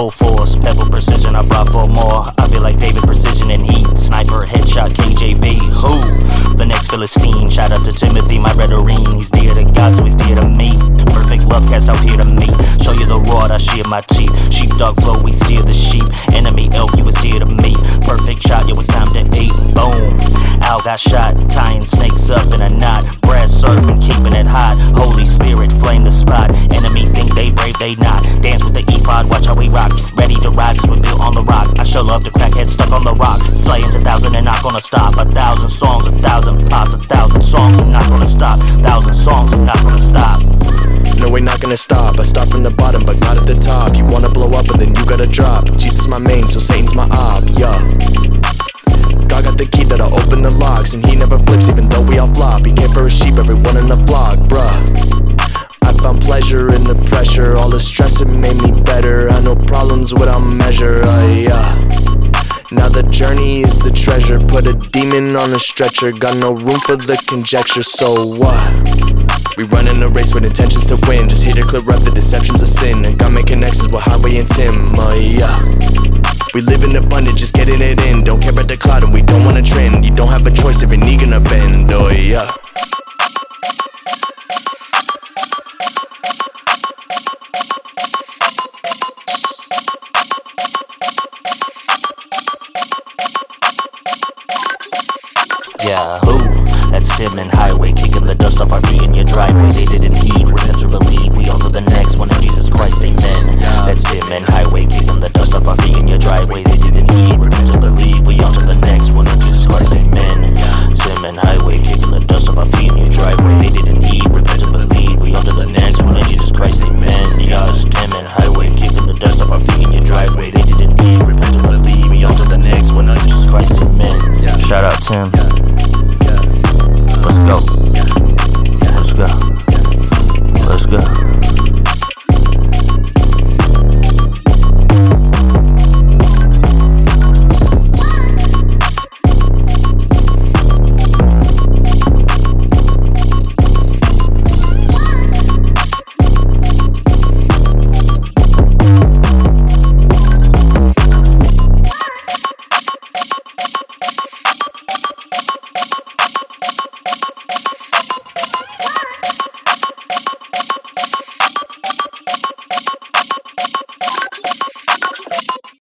full force, pebble precision. I brought four more. I feel like David Precision and Heat. Sniper headshot KJV. Who? The next Philistine. Shout out to Timothy, my Redorine. He's dear to God, so he's dear to me. Perfect love cast out here to me. Show you the rod, I shear my teeth. Sheepdog flow, we steer the sheep. Enemy elk, you was dear to me. Perfect shot, it was time to eat. Boom. Al got shot, tying snakes up in a knot. Brass serpent, keeping it hot. On the rock. Slaying to thousand and not gonna stop. A thousand songs, a thousand pots, a thousand songs, I'm not gonna stop. Thousand songs, I'm not gonna stop. No, we're not gonna stop. I start from the bottom, but not at the top. You wanna blow up, and then you gotta drop. Jesus my main, so Satan's my op, yeah. God got the key that'll open the locks, and he never flips, even though we all flop. He came for a sheep, everyone in the flock, bruh. I found pleasure in the pressure, all the stress it made me better. I know problems without measure, uh, yeah. Now the journey is the treasure. Put a demon on a stretcher, got no room for the conjecture, so what? We running a race with intentions to win. Just here to clear up the deceptions of sin. And got my connections with Highway and Tim. Uh, yeah. We live in abundance, just getting it in. Don't care about the cloud, and we don't wanna trend. You don't have a choice if your knee gonna bend. Oh yeah. Yeah, who? That's Tim and Highway kicking the dust off our feet in your driveway. They didn't heed, repent to believe. We on to the next one in Jesus Christ, amen. That's Tim and Highway kicking the dust off our feet in your driveway. They didn't heed, repent to believe. We on to the next one in Jesus Christ, amen. Tim and Highway kicking the dust off our feet in your driveway. They didn't heed, repent to believe. We on to the next one in Jesus Christ, amen. Yes, Tim and Highway kicking the dust off our feet in your driveway. They didn't heed, repent to believe. We on to the next one in Jesus Christ, amen. Shout out Tim.